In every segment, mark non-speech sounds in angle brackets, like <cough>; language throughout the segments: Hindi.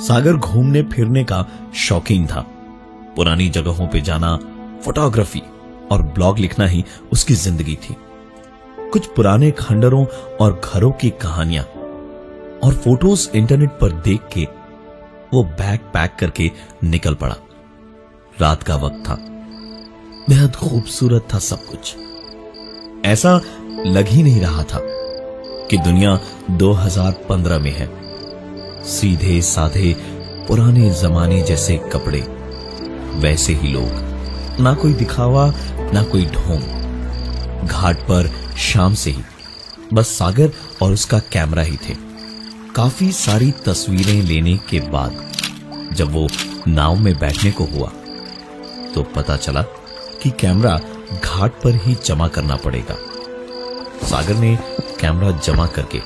सागर घूमने फिरने का शौकीन था। पुरानी जगहों पे जाना, फोटोग्राफी और ब्लॉग लिखना ही उसकी ज़िंदगी थी। कुछ पुराने खंडरों और घरों की कहानियाँ और फ़ोटोज़ इंटरनेट पर देख के वो बैग पैक करके निकल पड़ा। रात का वक्त था। बेहद खूबसूरत था सब कुछ। ऐसा लग ही नहीं रहा था कि दुनिया 2015 में है। सीधे साधे पुराने जमाने जैसे कपड़े। वैसे ही लोग। ना कोई दिखावा, ना कोई ढोंग। घाट पर शाम से ही, बस सागर और उसका कैमरा ही थे। काफ़ी सारी तस्वीरें लेने के बाद, जब वो नाव में बैठने को हुआ तो पता चला कि कैमरा घाट पर ही जमा करना पड़ेगा। सागर ने कैमरा जमा करके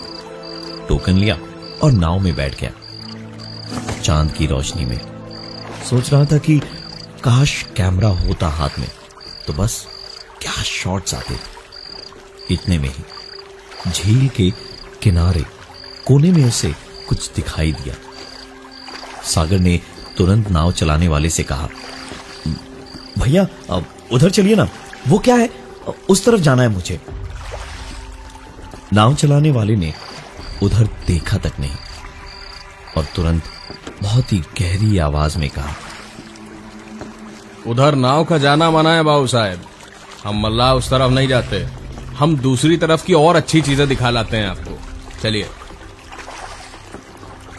टोकन लिया। और नाव में बैठ गया। चाँद की रोशनी में। सोच रहा था कि काश कैमरा होता हाथ में तो बस क्या शॉट्स आते। इतने में ही झील के किनारे कोने में उसे कुछ दिखाई दिया। सागर ने तुरंत नाव चलाने वाले से कहा, भैया उधर चलिए ना, वो क्या है? उस तरफ़ जाना है मुझे। नाव चलाने वाले ने उधर देखा तक नहीं। और तुरंत बहुत ही गहरी आवाज़ में कहा उधर नाव का जाना मना है बाबू साहब। हम मल्ला उस तरफ़ नहीं जाते। हम दूसरी तरफ़ की और अच्छी चीज़ें दिखा लाते हैं आपको। चलिए।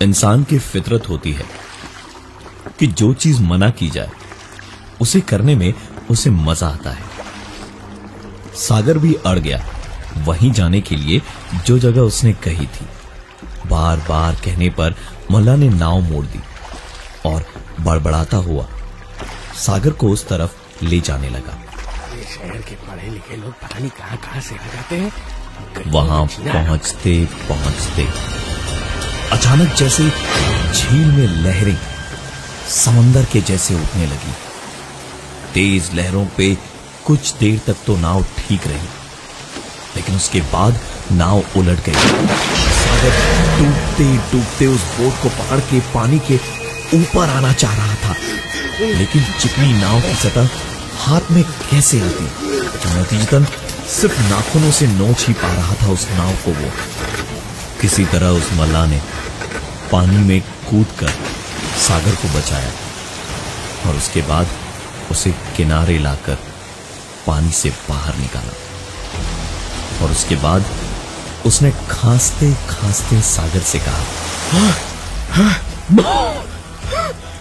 इंसान की फितरत होती है कि जो चीज़ मना की जाए उसे करने में उसे मज़ा आता है। सागर भी अड़ गया। वहीं जाने के लिए जो जगह उसने कही थी। बार बार कहने पर मल्ला ने नाव मोड़ दी और बड़बड़ाता हुआ सागर को उस तरफ़ ले जाने लगा। शहर के पढ़े लिखे लोग पता नहीं कहाँ कहाँ से आ जाते हैं। वहाँ पहुँचते पहुँचते अचानक जैसे झील में लहरें समंदर के जैसे उठने लगी। तेज लहरों पे कुछ देर तक तो नाव ठीक रही। लेकिन उसके बाद नाव उलट गई। सागर डूबते डूबते उस बोट को पकड़ के पानी के ऊपर आना चाह रहा था। लेकिन चिकनी नाव की सतह हाथ में कैसे आती? नतीजतन सिर्फ़ नाखूनों से नोच ही पा रहा था उस नाव को वो। किसी तरह उस मल्ला ने पानी में कूद कर सागर को बचाया और उसके बाद उसे किनारे लाकर पानी से बाहर निकाला। और उसके बाद उसने खांसते खांसते सागर से कहा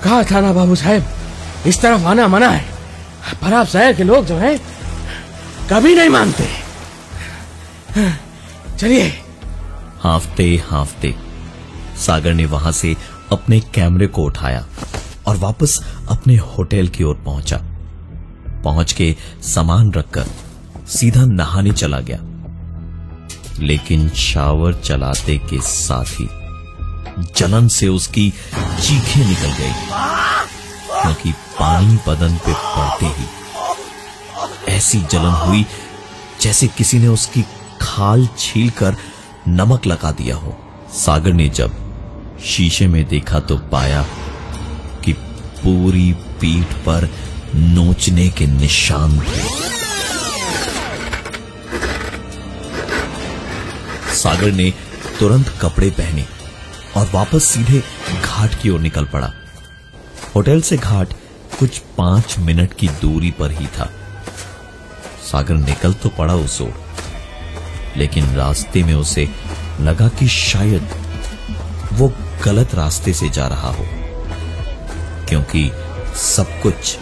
कहा था ना बाबू साहब इस तरफ़ आना मना है। पर आप शहर के लोग जो हैं कभी नहीं मानते। चलिए। हाफते हाफते सागर ने वहाँ से अपने कैमरे को उठाया और वापस अपने होटल की ओर पहुँचा। पहुँच के सामान रखकर सीधा नहाने चला गया। लेकिन शावर चलाते के साथ ही जलन से उसकी चीखें निकल गई, क्योंकि पानी बदन पे पड़ते ही ऐसी जलन हुई जैसे किसी ने उसकी खाल छील कर नमक लगा दिया हो। सागर ने जब शीशे में देखा तो पाया कि पूरी पीठ पर नोचने के निशान थे। सागर ने तुरंत कपड़े पहने और वापस सीधे घाट की ओर निकल पड़ा। होटल से घाट कुछ पाँच मिनट की दूरी पर ही था। सागर निकल तो पड़ा उस ओर, लेकिन रास्ते में उसे लगा कि शायद वो गलत रास्ते से जा रहा हो, क्योंकि सब कुछ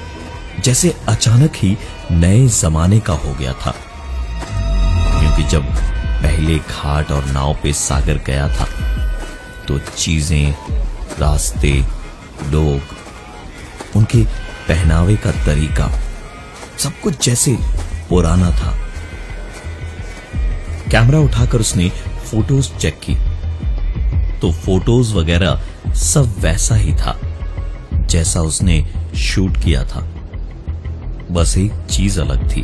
जैसे अचानक ही नए जमाने का हो गया था। क्योंकि जब पहले घाट और नाव पे सागर गया था। तो चीज़ें, रास्ते, लोग, उनके पहनावे का तरीका, सब कुछ जैसे पुराना था। कैमरा उठाकर उसने फ़ोटोज़ चेक की। तो फ़ोटोज़ वगैरह सब वैसा ही था, जैसा उसने शूट किया था। बस एक चीज़ अलग थी,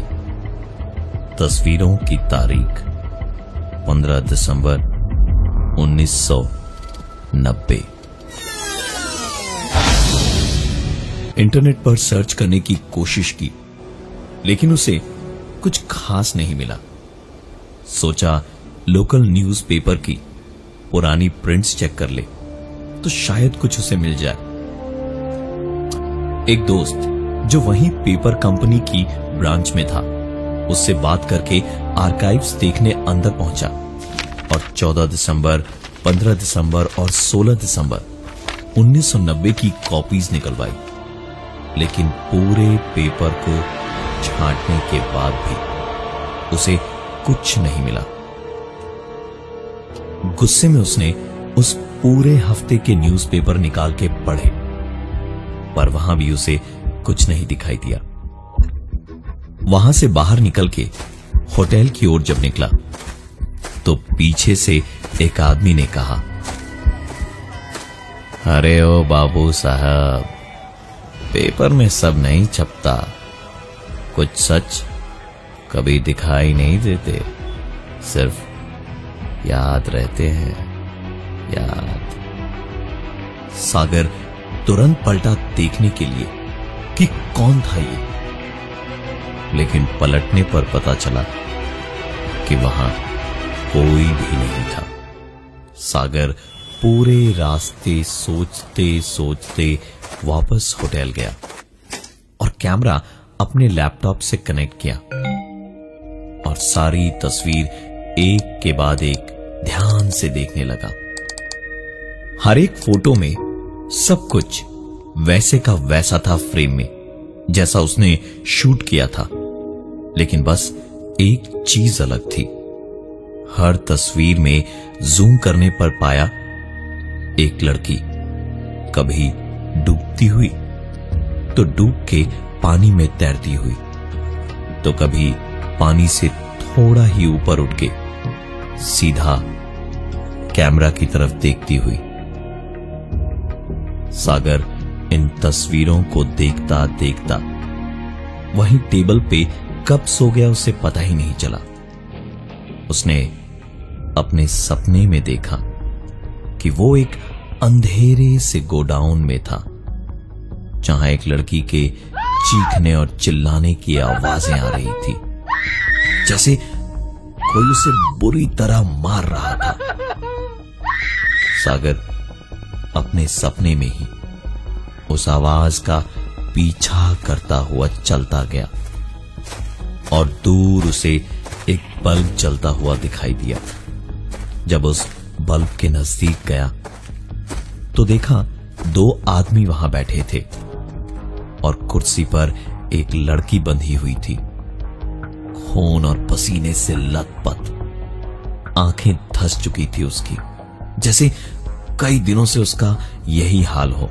तस्वीरों की तारीख। 15 दिसंबर 1990 इंटरनेट पर सर्च करने की कोशिश की, लेकिन उसे कुछ खास नहीं मिला। सोचा लोकल न्यूज़पेपर की पुरानी प्रिंट्स चेक कर ले तो शायद कुछ उसे मिल जाए। एक दोस्त जो वहीं पेपर कंपनी की ब्रांच में था, उससे बात करके आर्काइव्स देखने अंदर पहुँचा और 14 दिसंबर 15 दिसंबर और 16 दिसंबर 1990 की कॉपीज निकलवाई। लेकिन पूरे पेपर को छांटने के बाद भी उसे कुछ नहीं मिला। गुस्से में उसने उस पूरे हफ़्ते के न्यूज़पेपर निकाल के पढ़े, पर वहाँ भी उसे कुछ नहीं दिखाई दिया। वहाँ से बाहर निकल के होटल की ओर जब निकला तो पीछे से एक आदमी ने कहा, अरे ओ बाबू साहब, पेपर में सब नहीं छपता। कुछ सच कभी दिखाई नहीं देते। सिर्फ़ याद रहते हैं, याद। सागर तुरंत पलटा देखने के लिए कि कौन था ये? लेकिन पलटने पर पता चला कि वहाँ कोई भी नहीं था। सागर पूरे रास्ते सोचते सोचते वापस होटल गया और कैमरा अपने लैपटॉप से कनेक्ट किया और सारी तस्वीर एक के बाद एक ध्यान से देखने लगा। हर एक फ़ोटो में सब कुछ वैसे का वैसा था फ्रेम में, जैसा उसने शूट किया था। लेकिन बस एक चीज़ अलग थी। हर तस्वीर में जूम करने पर पाया एक लड़की कभी डूबती हुई तो डूब के पानी में तैरती हुई तो कभी पानी से थोड़ा ही ऊपर उठ के सीधा कैमरा की तरफ़ देखती हुई। सागर इन तस्वीरों को देखता देखता वहीं टेबल पे कब सो गया उसे पता ही नहीं चला। उसने अपने सपने में देखा कि वो एक अंधेरे से गोडाउन में था, जहाँ एक लड़की के चीखने और चिल्लाने की आवाज़ें आ रही थी, जैसे कोई उसे बुरी तरह मार रहा था। सागर अपने सपने में ही उस आवाज़ का पीछा करता हुआ चलता गया और दूर उसे एक बल्ब जलता हुआ दिखाई दिया। जब उस बल्ब के नज़दीक गया तो देखा दो आदमी वहाँ बैठे थे और कुर्सी पर एक लड़की बंधी हुई थी। खून और पसीने से लथपथ। आँखें धस चुकी थी उसकी, जैसे कई दिनों से उसका यही हाल हो।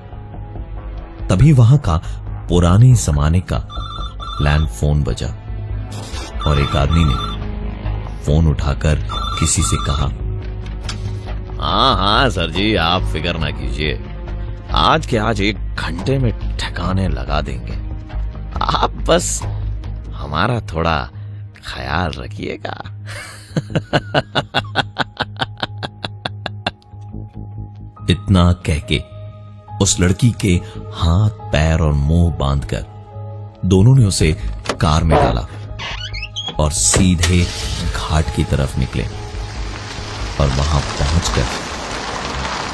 तभी वहाँ का पुराने जमाने का लैंड फ़ोन बजा। और एक आदमी ने फ़ोन उठाकर किसी से कहा हाँ हाँ सर जी, आप फ़िक्र ना कीजिए। आज के आज एक घंटे में ठिकाने लगा देंगे। आप बस हमारा थोड़ा ख्याल रखिएगा। <laughs> इतना कह के उस लड़की के हाथ, पैर और मुँह बांधकर दोनों ने उसे कार में डाला और सीधे घाट की तरफ़ निकले और वहाँ पहुंचकर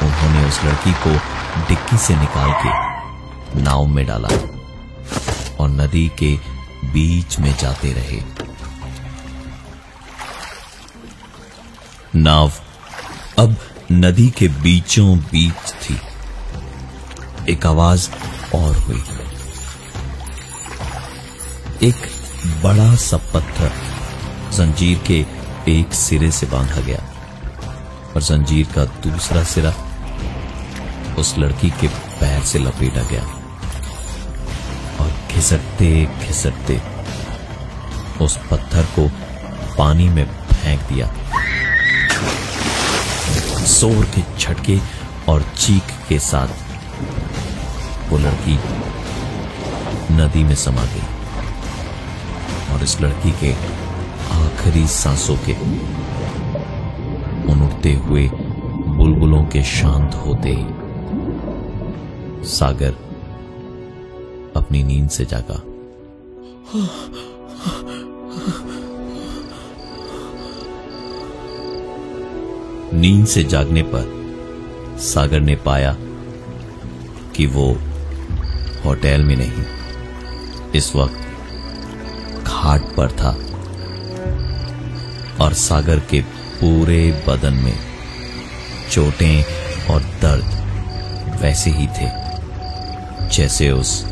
उन्होंने उस लड़की को डिक्की से निकाल के नाव में डाला और नदी के बीच में जाते रहे। नाव अब नदी के बीचों बीच थी। एक आवाज़ और हुई। एक बड़ा सा पत्थर जंजीर के एक सिरे से बांधा गया और जंजीर का दूसरा सिरा उस लड़की के पैर से लपेटा गया और घिसटते घिसटते उस पत्थर को पानी में फेंक दिया। ज़ोर के झटके और चीख के साथ वो लड़की नदी में समा गई और इस लड़की के आखिरी सांसों के उठते हुए बुलबुलों के शांत होते ही सागर अपनी नींद से जागा। नींद से जागने पर सागर ने पाया कि वो होटल में नहीं। इस वक्त घाट पर था और सागर के पूरे बदन में चोटें और दर्द वैसे ही थे, जैसे उस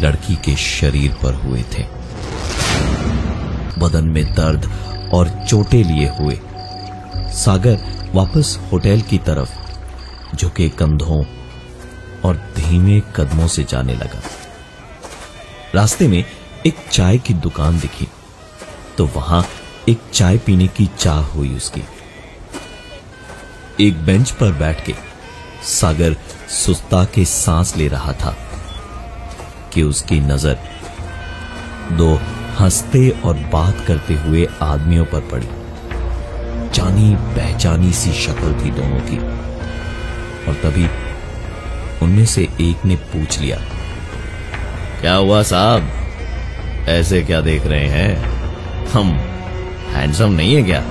लड़की के शरीर पर हुए थे। बदन में दर्द और चोटें लिए हुए सागर वापस होटल की तरफ़ झुके कंधों और धीमे कदमों से जाने लगा। रास्ते में एक चाय की दुकान दिखी तो वहाँ एक चाय पीने की चाह हुई उसकी। एक बेंच पर बैठ के सागर सुस्ता के सांस ले रहा था कि उसकी नज़र दो हँसते और बात करते हुए आदमियों पर पड़ी। जानी पहचानी सी शक्ल थी दोनों की, और तभी उनमें से एक ने पूछ लिया, क्या हुआ साहब? ऐसे क्या देख रहे हैं? हम हैंडसम नहीं है क्या?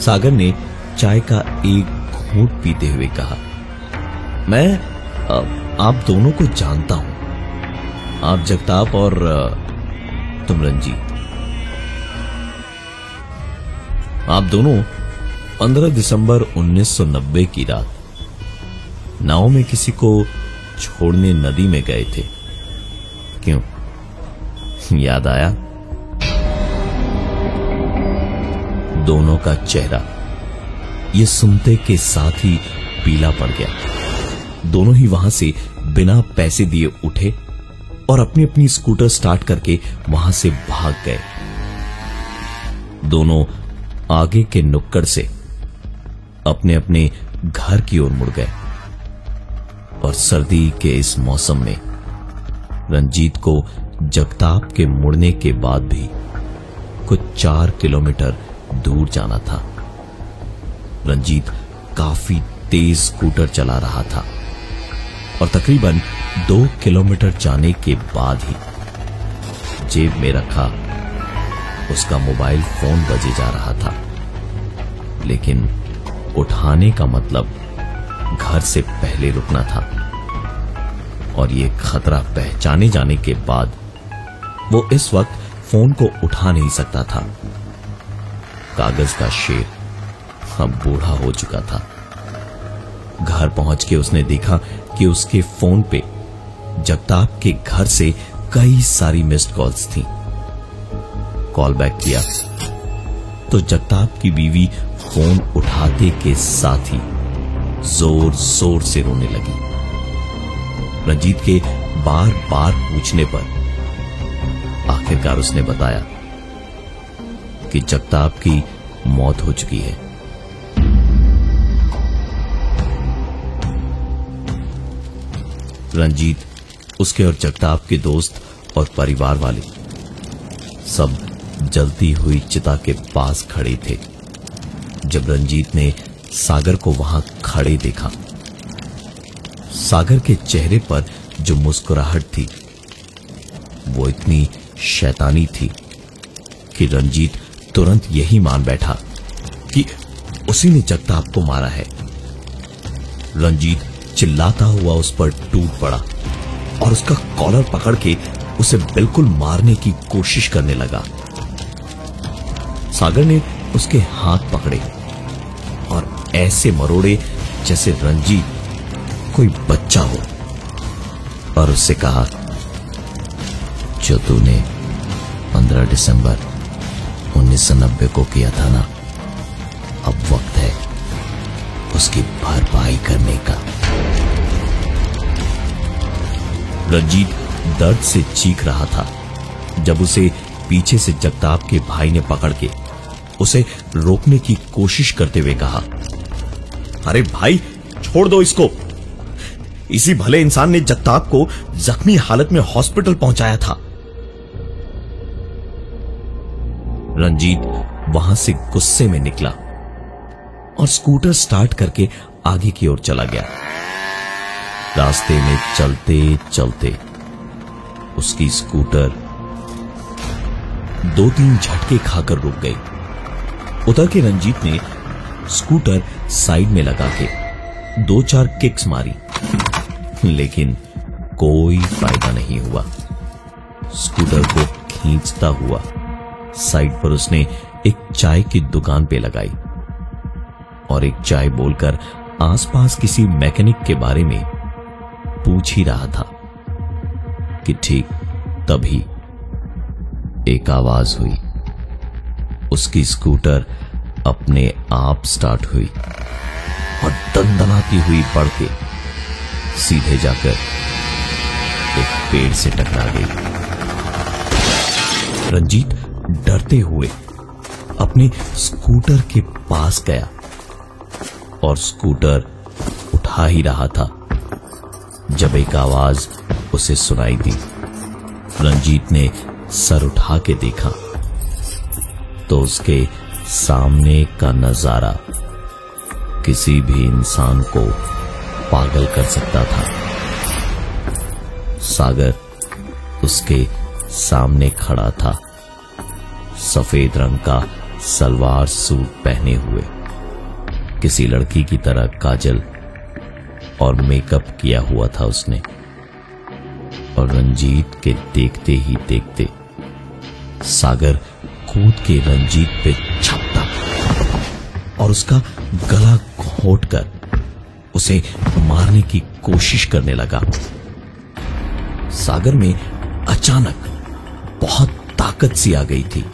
सागर ने चाय का एक घूट पीते हुए कहा, मैं आप दोनों को जानता हूँ। आप जगताप और तुम रंजीत आप दोनों 15 दिसंबर 1990 की रात नाव में किसी को छोड़ने नदी में गए थे। क्यों? याद आया? दोनों का चेहरा, ये सुनते के साथ ही पीला पड़ गया। दोनों ही वहाँ से बिना पैसे दिए उठे और अपनी अपनी स्कूटर स्टार्ट करके वहाँ से भाग गए। दोनों आगे के नुक्कड़ से अपने अपने घर की ओर मुड़ गए। और सर्दी के इस मौसम में, रंजीत को जगताप के मुड़ने के बाद भी कुछ चार किलोमीटर दूर जाना था। रंजीत काफ़ी तेज स्कूटर चला रहा था और तकरीबन दो किलोमीटर जाने के बाद ही जेब में रखा उसका मोबाइल फ़ोन बजे जा रहा था। लेकिन उठाने का मतलब घर से पहले रुकना था। और ये खतरा पहचाने जाने के बाद वो इस वक्त फ़ोन को उठा नहीं सकता था। कागज़ का शेर अब बूढ़ा हो चुका था। घर पहुँच के उसने देखा कि उसके फ़ोन पे जगताप के घर से कई सारी मिस्ड कॉल्स थी। कॉल बैक किया। तो जगताप की बीवी फ़ोन उठाते के साथ ही ज़ोर ज़ोर से रोने लगी। रंजीत के बार बार पूछने पर आखिरकार उसने बताया कि जगताप की मौत हो चुकी है। रंजीत, उसके और जगताप के दोस्त और परिवार वाले सब जलती हुई चिता के पास खड़े थे। जब रंजीत ने सागर को वहाँ खड़े देखा। सागर के चेहरे पर जो मुस्कुराहट थी, वो इतनी शैतानी थी कि रंजीत तुरंत यही मान बैठा कि उसी ने जगताप को मारा है। रंजीत चिल्लाता हुआ उस पर टूट पड़ा और उसका कॉलर पकड़ के उसे बिल्कुल मारने की कोशिश करने लगा। सागर ने उसके हाथ पकड़े। ऐसे मरोड़े जैसे रंजीत कोई बच्चा हो। और उससे कहा, जो तूने 15 दिसंबर 1990 को किया था ना, अब वक्त है उसकी भरपाई करने का। रंजीत दर्द से चीख रहा था। जब उसे पीछे से जगताप के भाई ने पकड़ के उसे रोकने की कोशिश करते हुए कहा अरे भाई, छोड़ दो इसको। इसी भले इंसान ने जगताप को जख्मी हालत में हॉस्पिटल पहुँचाया था। रंजीत वहाँ से गुस्से में निकला और स्कूटर स्टार्ट करके आगे की ओर चला गया। रास्ते में चलते चलते उसकी स्कूटर दो तीन झटके खाकर रुक गई। उतर के रंजीत ने स्कूटर साइड में लगा के दो चार किक्स मारी। लेकिन कोई फ़ायदा नहीं हुआ। स्कूटर को खींचता हुआ साइड पर उसने एक चाय की दुकान पे लगाई और एक चाय बोलकर आसपास किसी मैकेनिक के बारे में पूछ ही रहा था कि ठीक तभी एक आवाज़ हुई। उसकी स्कूटर अपने आप स्टार्ट हुई और दंदनाती हुई बढ़ के सीधे जाकर एक पेड़ से टकरा गई। रंजीत डरते हुए अपने स्कूटर के पास गया और स्कूटर उठा ही रहा था। जब एक आवाज़ उसे सुनाई दी, रंजीत ने सर उठा के देखा तो उसके सामने का नज़ारा किसी भी इंसान को पागल कर सकता था। सागर उसके सामने खड़ा था। सफ़ेद रंग का सलवार सूट पहने हुए। किसी लड़की की तरह काजल और मेकअप किया हुआ था उसने। और रंजीत के देखते ही देखते सागर कूद के रंजीत पे छपता और उसका गला घोट कर उसे मारने की कोशिश करने लगा। सागर में अचानक बहुत ताकत सी आ गई थी।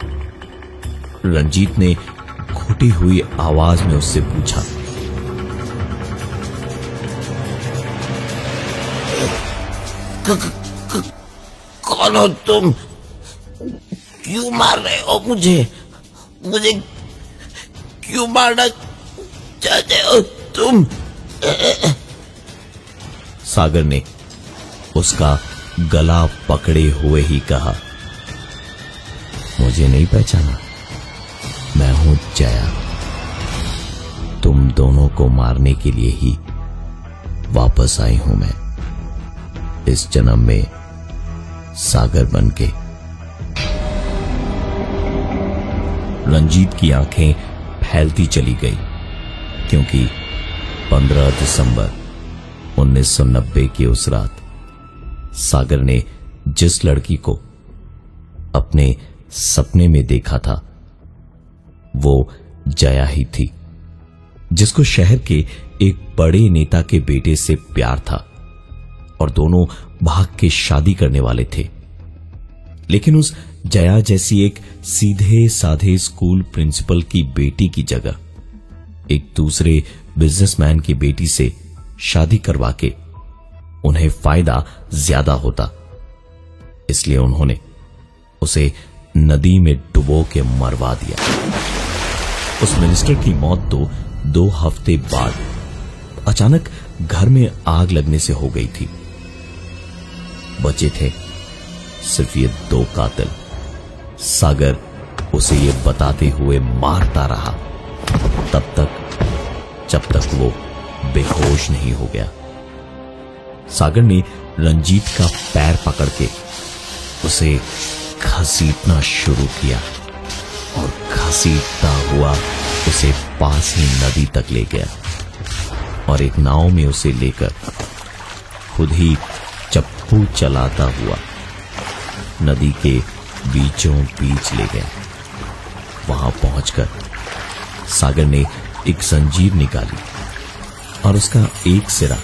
रंजीत ने घुटी हुई आवाज़ में उससे पूछा कौन हो तुम? क्यों मार रहे हो मुझे? मुझे क्यों मारना चाहते हो तुम? सागर ने उसका गला पकड़े हुए ही कहा, मुझे नहीं पहचाना। मैं हूँ जया। तुम दोनों को मारने के लिए ही वापस आई हूँ मैं। इस जन्म में सागर बन के रंजीत की आँखें फैलती चली गई, क्योंकि 15 दिसंबर 1990 की उस रात सागर ने जिस लड़की को अपने सपने में देखा था, वो जया ही थी, जिसको शहर के एक बड़े नेता के बेटे से प्यार था और दोनों भाग के शादी करने वाले थे। लेकिन उस जया जैसी एक सीधे साधे स्कूल प्रिंसिपल की बेटी की जगह। एक दूसरे बिजनेसमैन की बेटी से शादी करवा के उन्हें फ़ायदा ज़्यादा होता। इसलिए उन्होंने उसे नदी में डुबो के मरवा दिया। उस मिनिस्टर की मौत तो दो हफ़्ते बाद अचानक घर में आग लगने से हो गई थी। बचे थे सिर्फ़ ये दो कातिल। सागर उसे ये बताते हुए मारता रहा। तब तक, जब तक वो बेहोश नहीं हो गया। सागर ने रंजीत का पैर पकड़ के उसे घसीटना शुरू किया और घसीटता हुआ उसे पास ही नदी तक ले गया और एक नाव में उसे लेकर खुद ही चप्पू चलाता हुआ नदी के बीचों बीच ले गया वहाँ पहुंचकर सागर ने एक जंजीर निकाली और उसका एक सिरा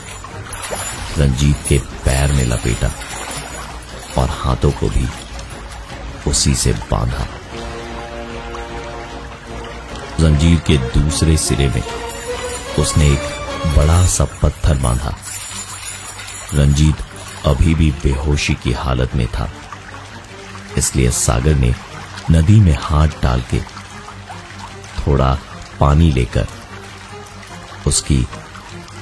रंजीत के पैर में लपेटा और हाथों को भी उसी से बांधा। जंजीर के दूसरे सिरे में उसने एक बड़ा सा पत्थर बांधा। रंजीत अभी भी बेहोशी की हालत में था। इसलिए सागर ने नदी में हाथ डाल के थोड़ा पानी लेकर उसकी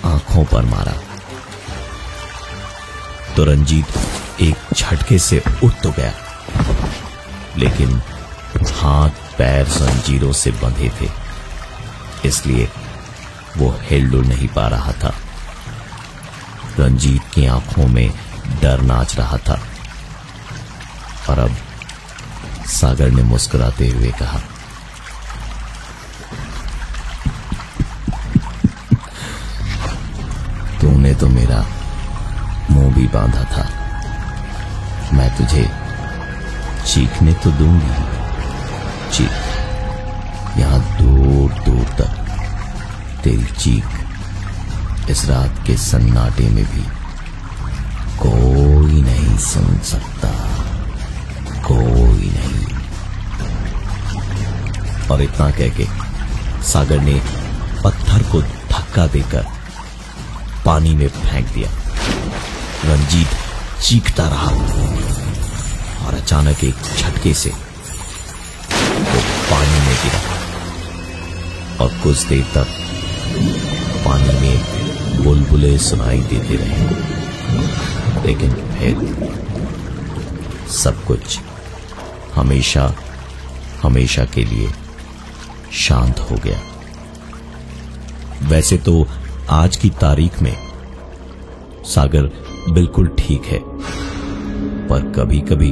आँखों पर मारा। तो रंजीत एक झटके से उठ तो गया, लेकिन हाथ पैर जंजीरों से बंधे थे, इसलिए वो हिलडुल नहीं पा रहा था। रंजीत की आँखों में डर नाच रहा था। और अब सागर ने मुस्कुराते हुए कहा, तूने तो मेरा मुँह भी बांधा था। मैं तुझे चीखने तो दूँगी। चीख, यहाँ दूर दूर तक तेरी चीख इस रात के सन्नाटे में भी कोई नहीं सुन सकता। और इतना कह के सागर ने पत्थर को धक्का देकर पानी में फेंक दिया। रंजीत चीखता रहा और अचानक एक झटके से वो पानी में गिरा और कुछ देर तक पानी में बुलबुले सुनाई देते रहे। लेकिन फिर सब कुछ हमेशा हमेशा के लिए शांत हो गया। वैसे तो आज की तारीख में सागर बिल्कुल ठीक है, पर कभी कभी